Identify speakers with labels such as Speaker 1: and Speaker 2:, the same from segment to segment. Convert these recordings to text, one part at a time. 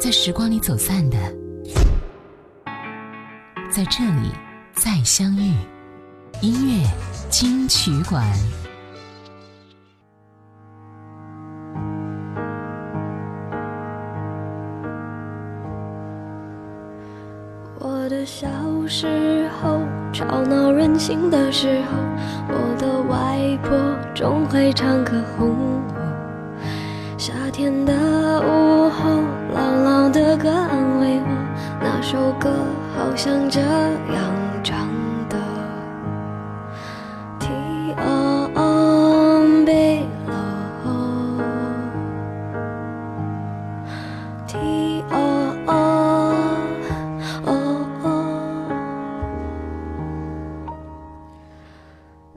Speaker 1: 在时光里走散的，在这里再相遇。音乐金曲馆。
Speaker 2: 我的小时候，吵闹任性的时候，我的外婆总会唱歌哄我。夏天的首歌好像这样唱。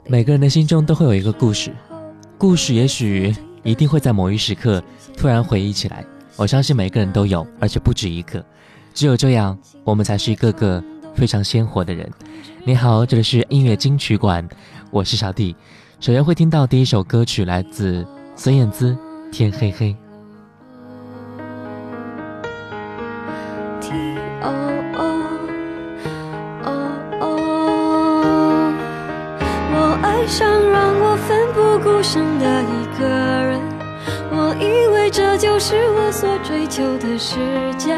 Speaker 3: 每个人的心中都会有一个故事，故事也许一定会在某一时刻突然回忆起来。我相信每个人都有，而且不止一个。只有这样，我们才是一个个非常鲜活的人。你好，这里是音乐金曲馆，我是小弟。首先会听到第一首歌曲，来自孙燕姿，《天黑黑》。
Speaker 2: 想让我奋不顾身的一个人，我以为这就是我所追求的世界。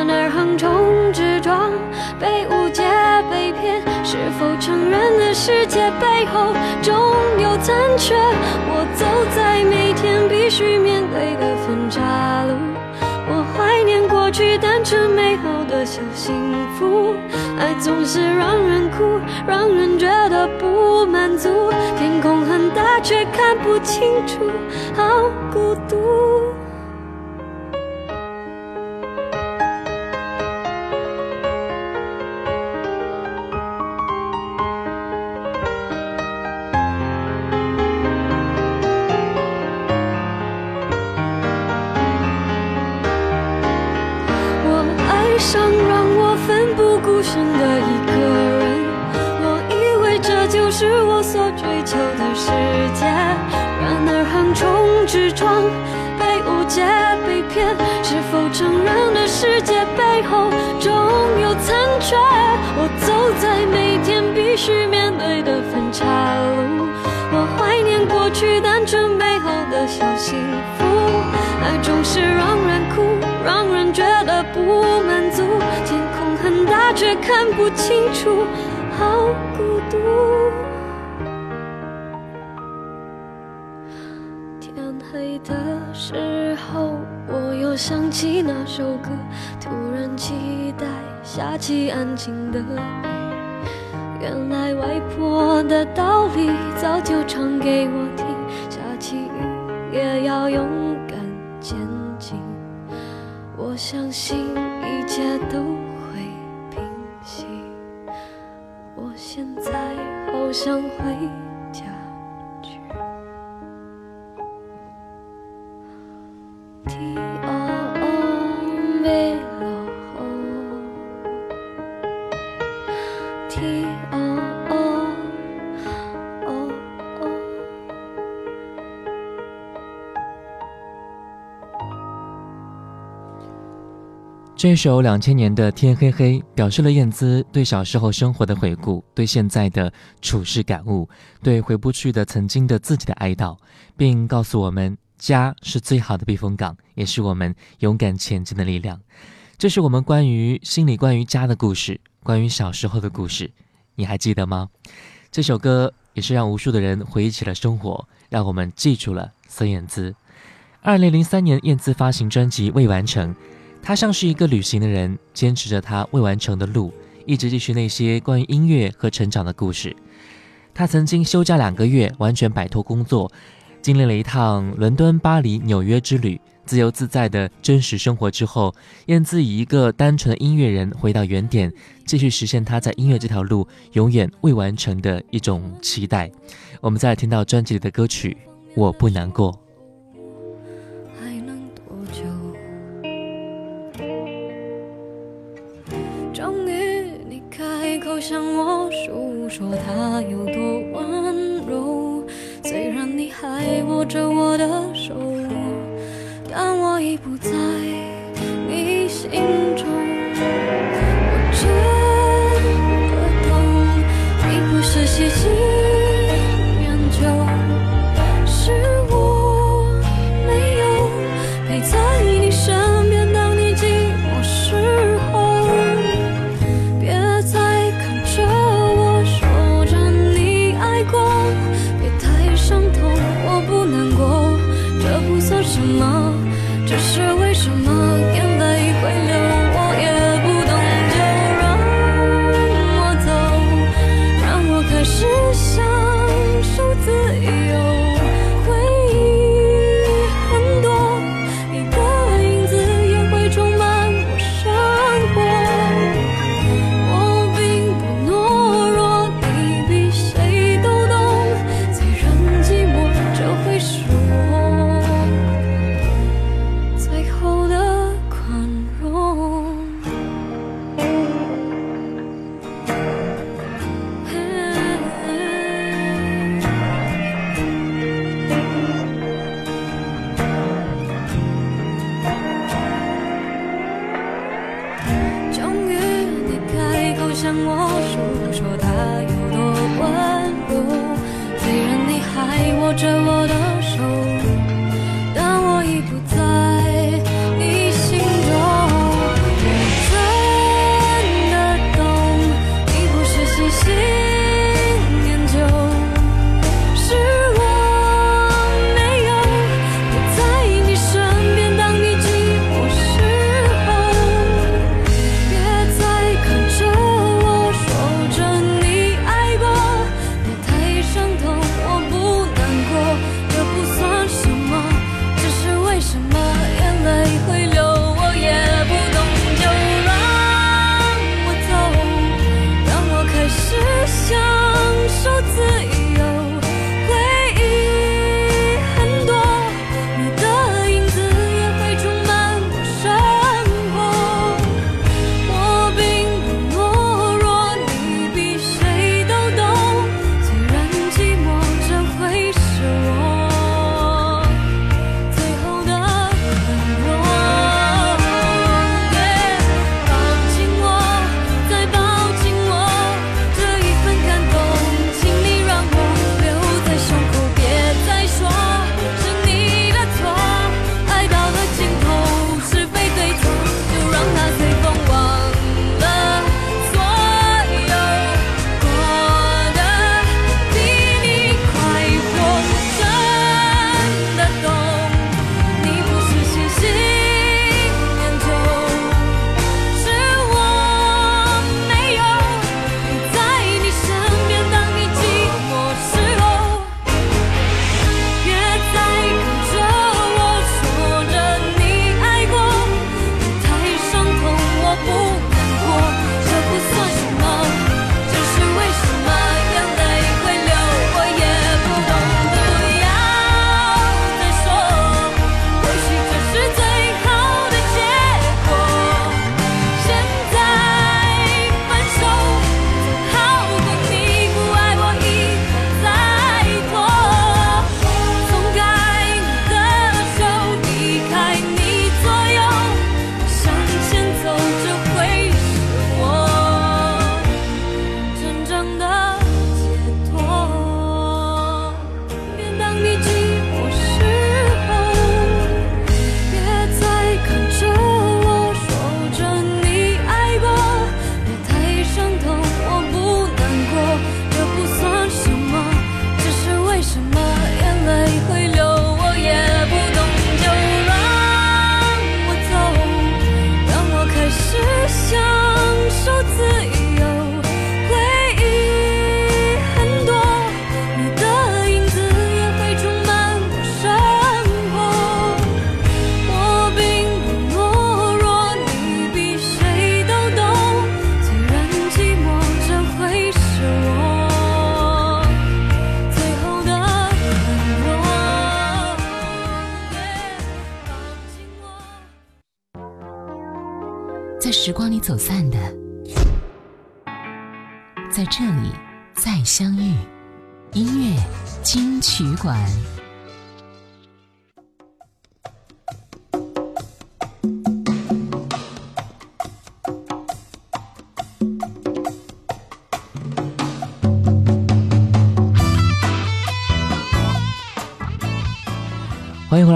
Speaker 2: 然而横冲直撞，被误解被骗，是否承认了世界背后总有残缺？我走在每天必须面对的分岔路，我怀念过去单纯美好的小幸福。爱总是让人哭，让人觉得不满足。天空很大，却看不清楚，好孤独。却我走在每天必须面对的分岔路我怀念过去单纯美好的小幸福爱总是让人哭让人觉得不满足天空很大却看不清楚好孤独。天黑的时候我又想起那首歌突然期待下起安静的雨。原来外婆的道理早就唱给我听，下起雨也要勇敢前进。我相信一切都会平息。我现在好。想回。
Speaker 3: 这首两千年的《天黑黑》表示了燕姿对小时候生活的回顾，对现在的处事感悟，对回不去的曾经的自己的哀悼，并告诉我们，家是最好的避风港，也是我们勇敢前进的力量。这是我们关于心里关于家的故事，关于小时候的故事，你还记得吗？这首歌也是让无数的人回忆起了生活，让我们记住了孙燕姿。二零零三年，燕姿发行专辑《未完成》。他像是一个旅行的人，坚持着他未完成的路，一直继续那些关于音乐和成长的故事。他曾经休假两个月，完全摆脱工作，经历了一趟伦敦、巴黎、纽约之旅，自由自在的真实生活之后，燕姿以一个单纯的音乐人回到原点，继续实现他在音乐这条路永远未完成的一种期待。我们再来听到专辑里的歌曲《我不难过》。
Speaker 2: 向我诉说他有多温柔。虽然你还握着我的手，但我已不在你心中。我真的懂，你不
Speaker 3: 是写信。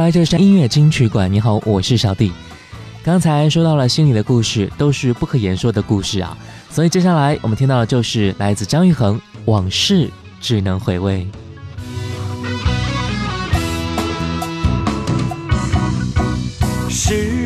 Speaker 3: 来，这是音乐金曲馆。你好，我是小弟。刚才说到了心里的故事，都是不可言说的故事啊。所以接下来我们听到的就是来自张玉恒《往事只能回味》。
Speaker 4: 是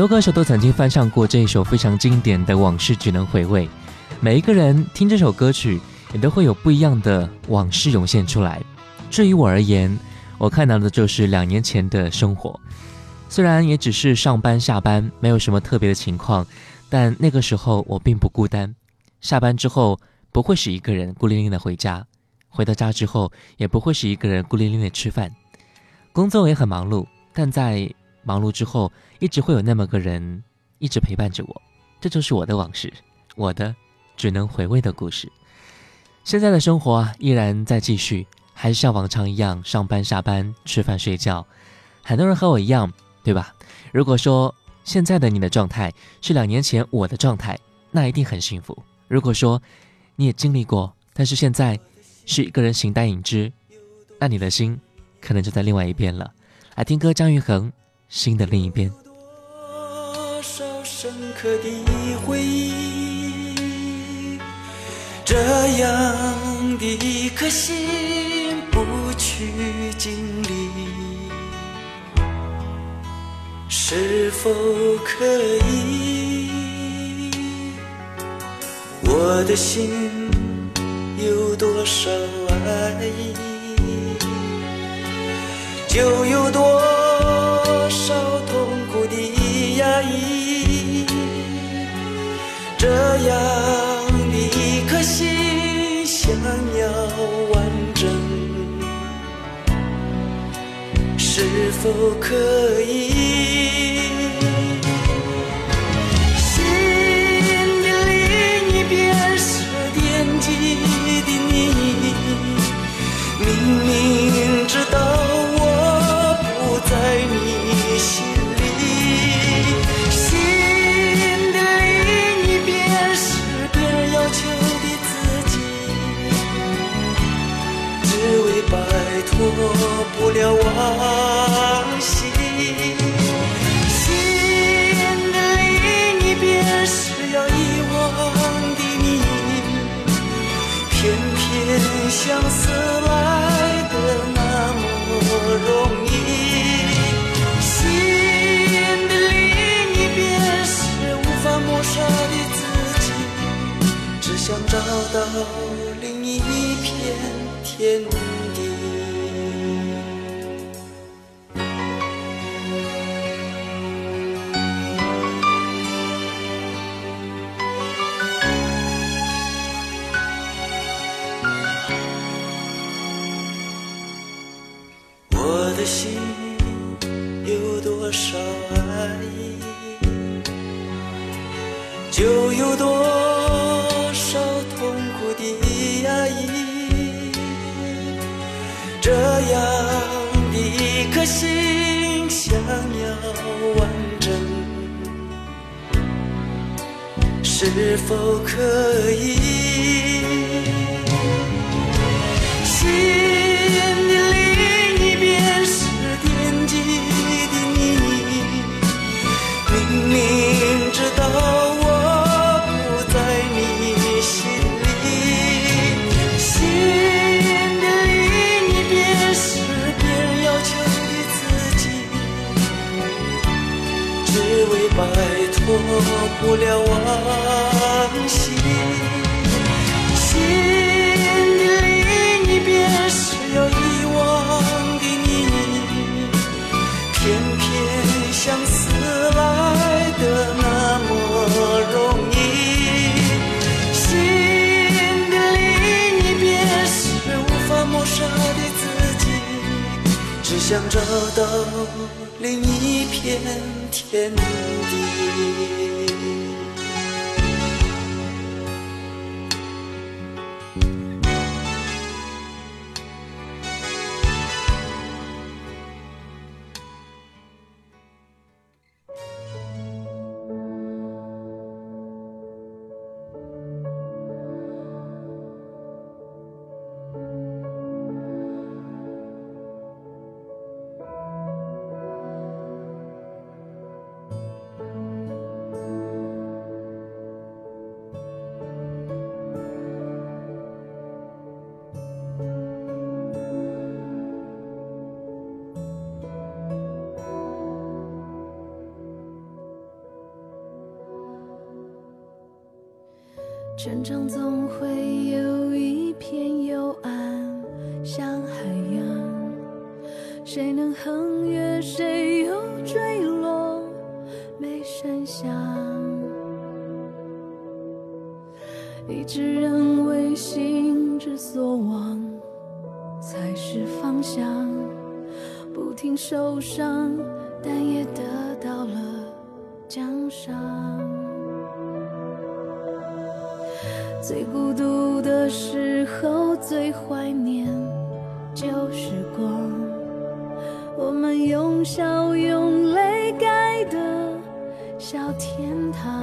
Speaker 3: 很多歌手都曾经翻唱过这一首非常经典的《往事只能回味》，每一个人听这首歌曲，也都会有不一样的往事涌现出来。至于我而言，我看到的就是两年前的生活，虽然也只是上班下班，没有什么特别的情况，但那个时候我并不孤单。下班之后不会是一个人孤零零的回家，回到家之后也不会是一个人孤零零的吃饭。工作也很忙碌，但在忙碌之后，一直会有那么个人一直陪伴着我，这就是我的往事，我的只能回味的故事。现在的生活，依然在继续，还是像往常一样上班、下班、吃饭、睡觉。很多人和我一样，对吧？如果说现在的你的状态是两年前我的状态，那一定很幸福。如果说你也经历过，但是现在是一个人形单影只，那你的心可能就在另外一边了。来听歌，张玉恒。心的另一边，
Speaker 4: 多少深刻的回忆，这样的一颗心不去经历，是否可以我的心有多少爱意，就有多的压抑。这样的一颗心，想要完整，是否可以？过不了往昔心的另一边是要遗忘的你偏偏相思来的那么容易。心的另一边是无法抹杀的自己只想找到另一片天地心有多少爱意，就有多少痛苦的压抑。这样的一颗心，想要完整，是否可以？不了往昔，心的另一边是有遗忘的你，偏偏相思来的那么容易。心的另一边是无法抹杀的自己，只想找到另一片天地。
Speaker 5: 成长总会有一片幽暗，像海洋，谁能横越，谁又坠落，没声响。一直认为心之所往，才是方向，不停受伤，但也得到了奖赏。最孤独的时候，最怀念旧时光。我们用笑用泪盖的小天堂。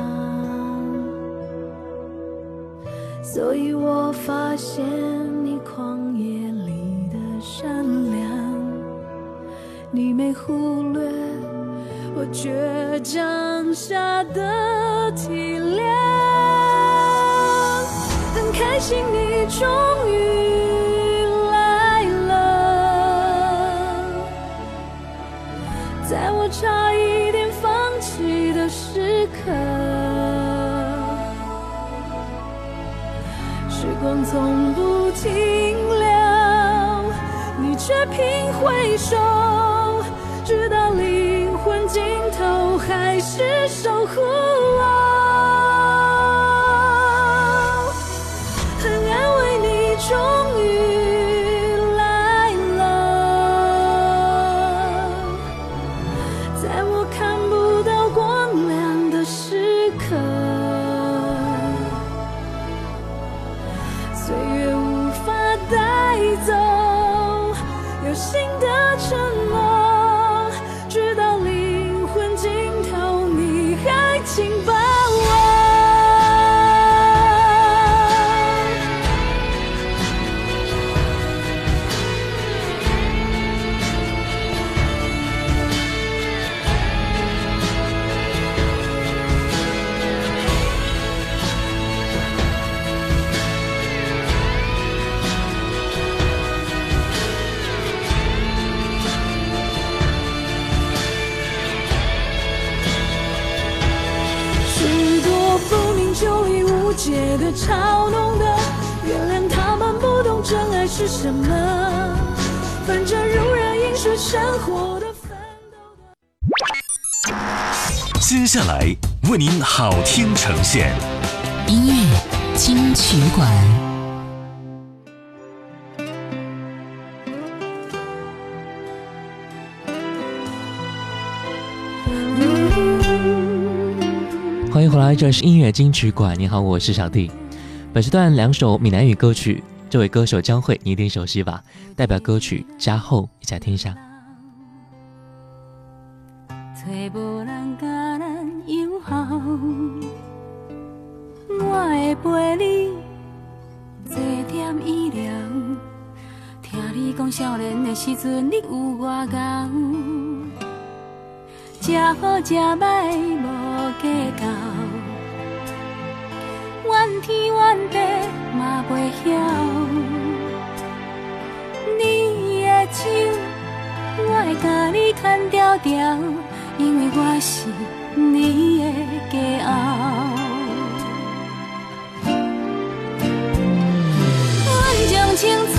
Speaker 5: 所以我发现你旷野里的善良，你没忽略我倔强下的体谅。开心，你终于来了，在我差一点放弃的时刻，时
Speaker 6: 光从不停留，你却频回首，直到灵魂尽头，还是守护。
Speaker 1: 音乐金曲馆。
Speaker 3: 欢迎回来，这是音乐金曲馆。你好，我是小弟。本时段两首闽南语歌曲，这位歌手江蕙你一定熟悉吧？代表歌曲《加厚》，一起来听一下。
Speaker 6: 我会陪你坐点医疗，听你讲少年的时阵你有我高，吃好吃歹无计较。怨天怨地嘛袂晓，你的手我会甲你牵条条，因为我是你的骄傲。青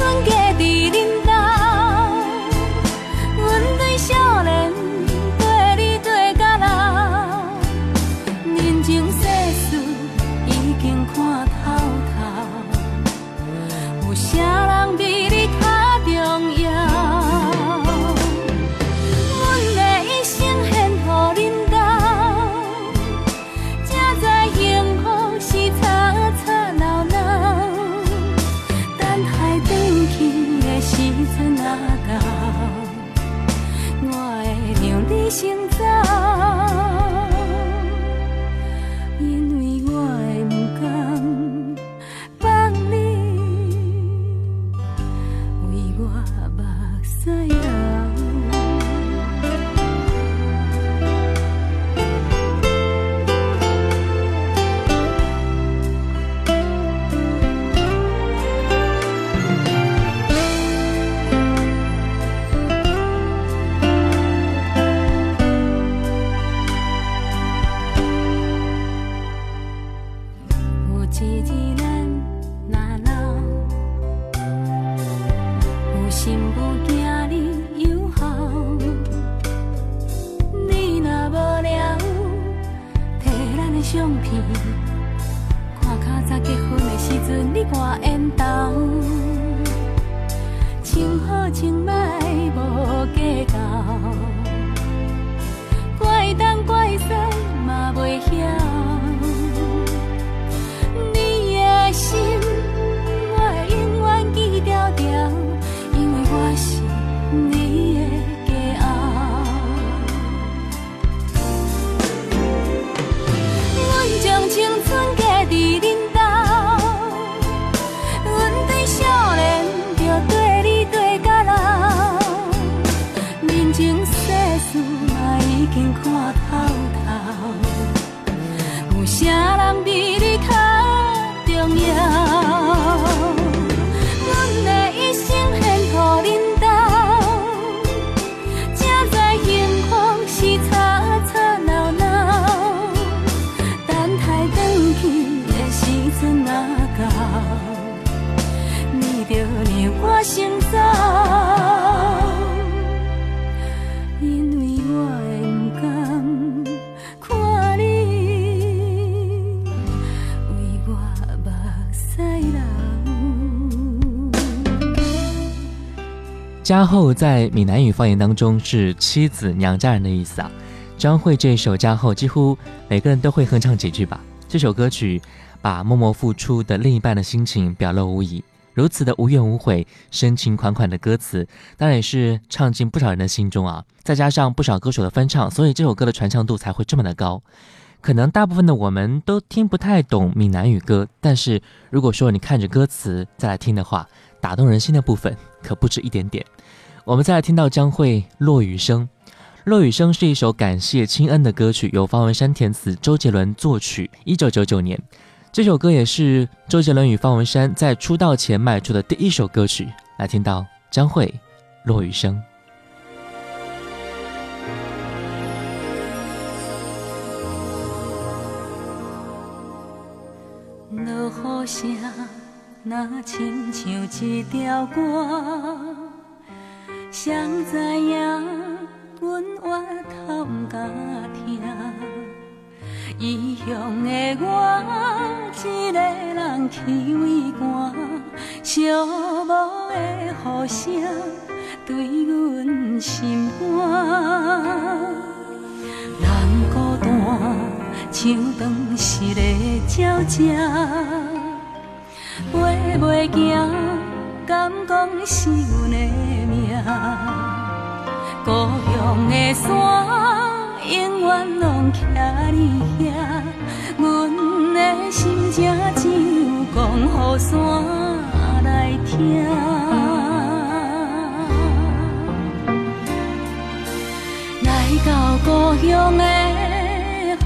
Speaker 6: 我会让你心痛。
Speaker 3: 家后在闽南语方言当中是妻子、娘家人的意思啊。张惠这首《家后》几乎每个人都会哼唱几句吧。这首歌曲把默默付出的另一半的心情表露无遗，如此的无怨无悔、深情款款的歌词，当然也是唱进不少人的心中啊。再加上不少歌手的翻唱，所以这首歌的传唱度才会这么的高。可能大部分的我们都听不太懂闽南语歌，但是如果说你看着歌词再来听的话，打动人心的部分可不止一点点。我们再来听到张惠《落雨声》。《落雨声》是一首感谢亲恩的歌曲，由方文山填词，周杰伦作曲。一九九九年，这首歌也是周杰伦与方文山在出道前迈出的第一首歌曲。来听到张惠《落雨声》。
Speaker 6: 落雨声，那亲像一条歌，谁知影？阮活透毋敢听，异乡的我，一个人去为寒，寂寞的雨声对阮心寒。人孤单，像长逝的鸟只，飞袂行，敢讲是阮的命？故乡的山，永远拢徛你遐。阮的心情只有讲予山来听。来到故乡的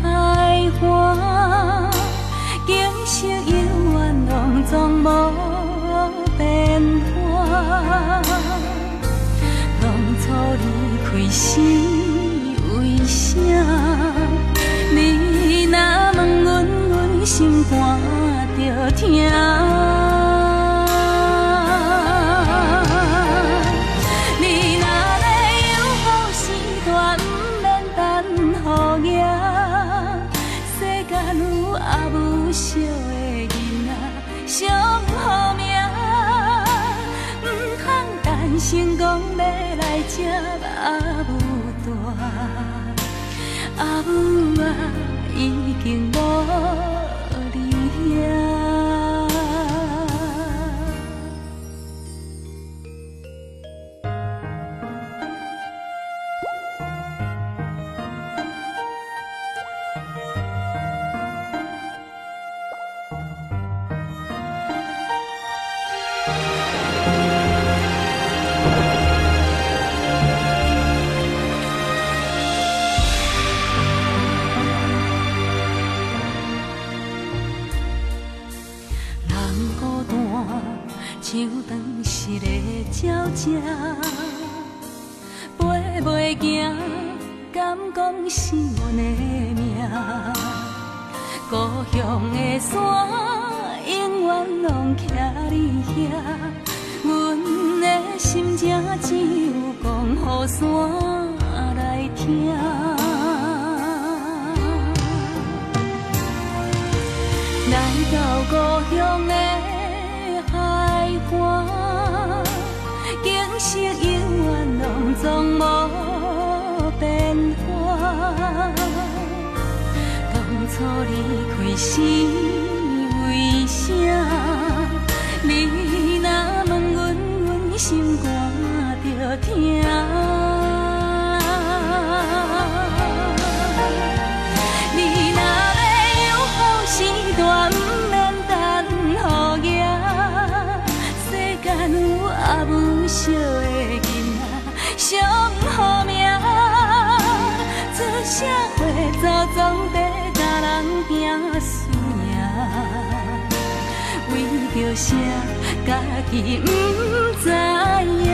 Speaker 6: 海岸，景色总无变化。当初离。开是为啥？你若问阮，阮心肝着疼。经无叫声，家己不知影。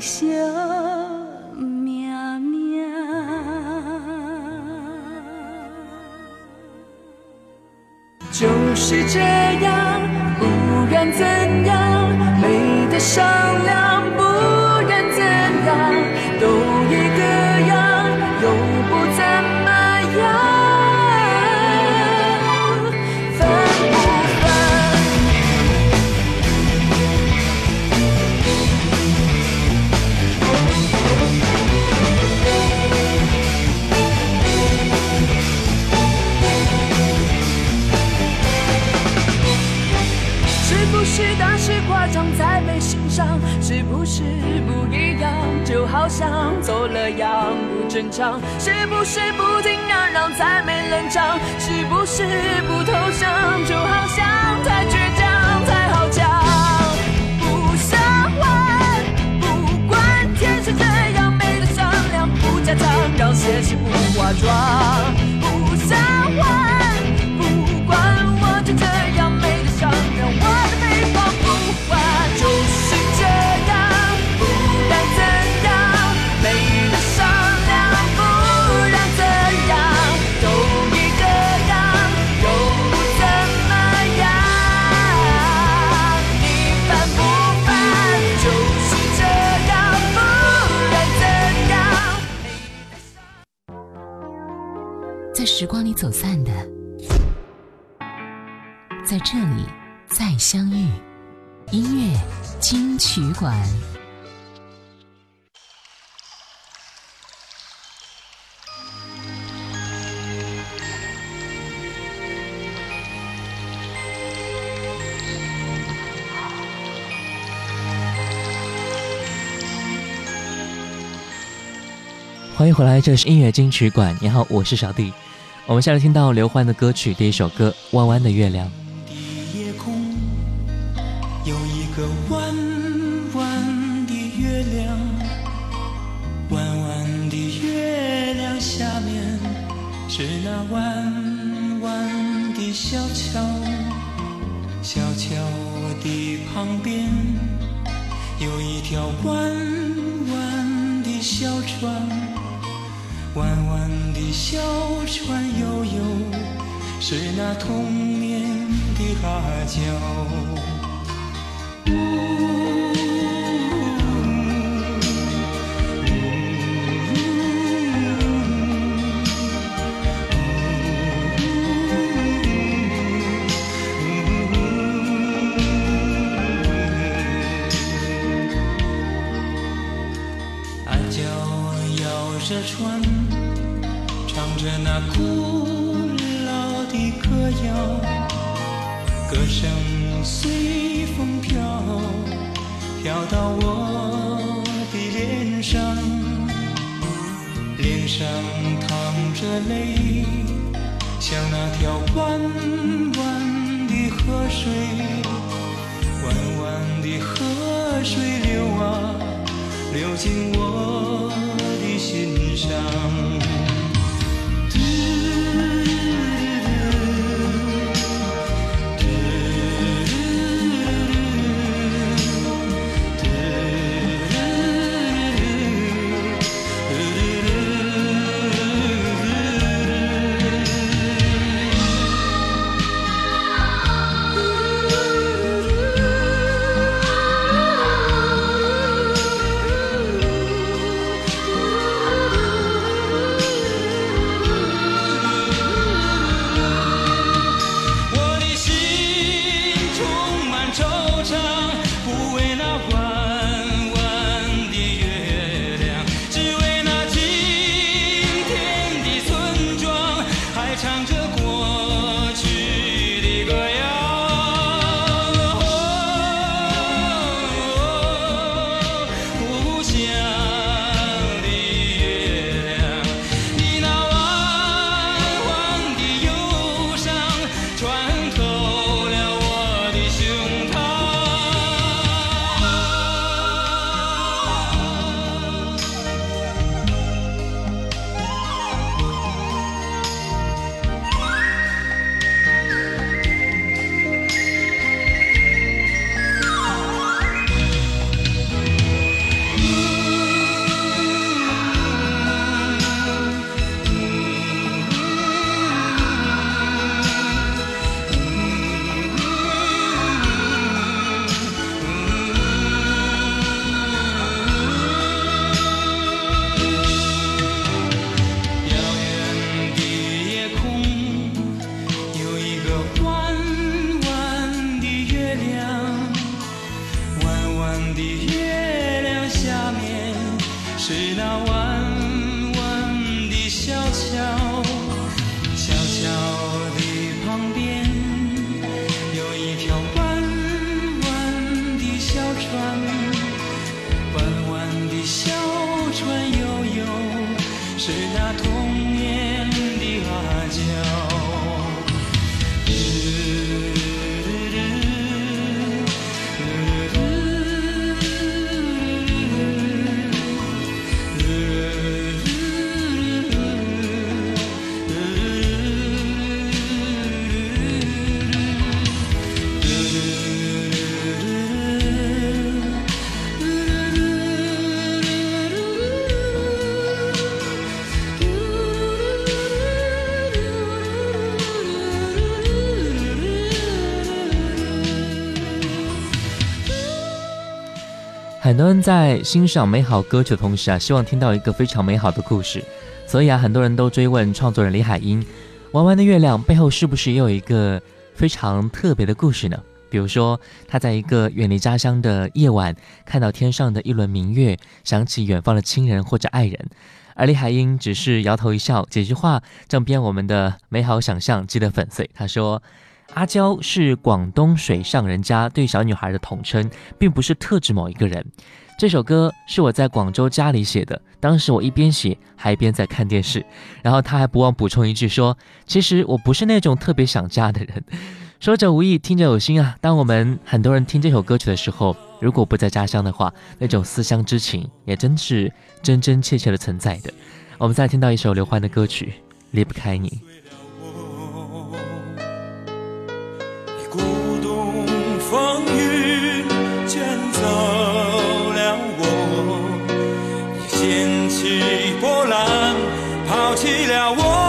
Speaker 6: 想喵喵
Speaker 7: 就是这样不管怎样没得商量是不是不
Speaker 1: 光里走散的。在这里再相遇。音乐金曲馆。
Speaker 4: 欢迎回来这是音乐金曲馆。你好我是小弟。我们下来听到刘欢的歌曲第一首歌，弯弯的月亮。
Speaker 7: 着那古老的歌谣歌声随风飘飘到我的脸上脸上淌着泪像那条弯弯的河水弯弯的河水流啊流进我弯的月亮下面是那弯
Speaker 3: 很多人在欣赏美好歌曲的同时啊，希望听到一个非常美好的故事，所以啊，很多人都追问创作人李海英，《弯弯的月亮》背后是不是也有一个非常特别的故事呢？比如说，他在一个远离家乡的夜晚，看到天上的一轮明月，想起远方的亲人或者爱人，而李海英只是摇头一笑，几句话，正编我们的美好想象击得粉碎。他说。阿娇是广东水上人家对小女孩的统称，并不是特指某一个人。这首歌是我在广州家里写的，当时我一边写还一边在看电视。然后他还不忘补充一句说：“其实我不是那种特别想家的人。”说者无意，听者有心啊。当我们很多人听这首歌曲的时候，如果不在家乡的话，那种思乡之情也真是真真切切的存在的。我们再听到一首刘欢的歌曲《离不开你》。
Speaker 4: 走了我你掀起波澜抛弃了我。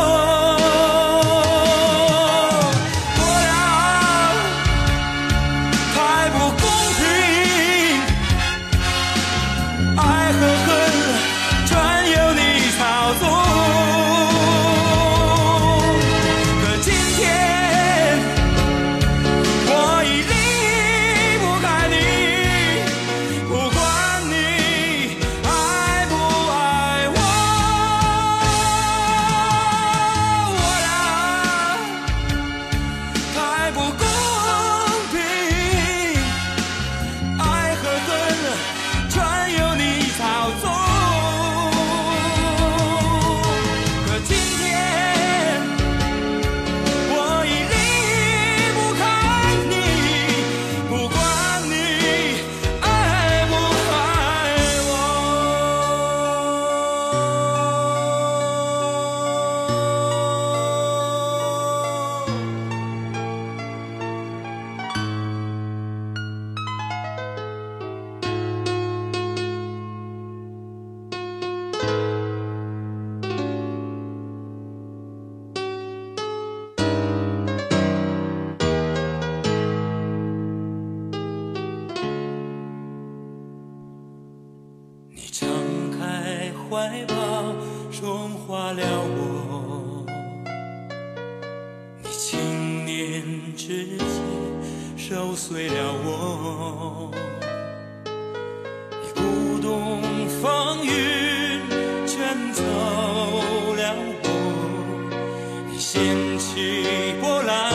Speaker 4: 掀起波澜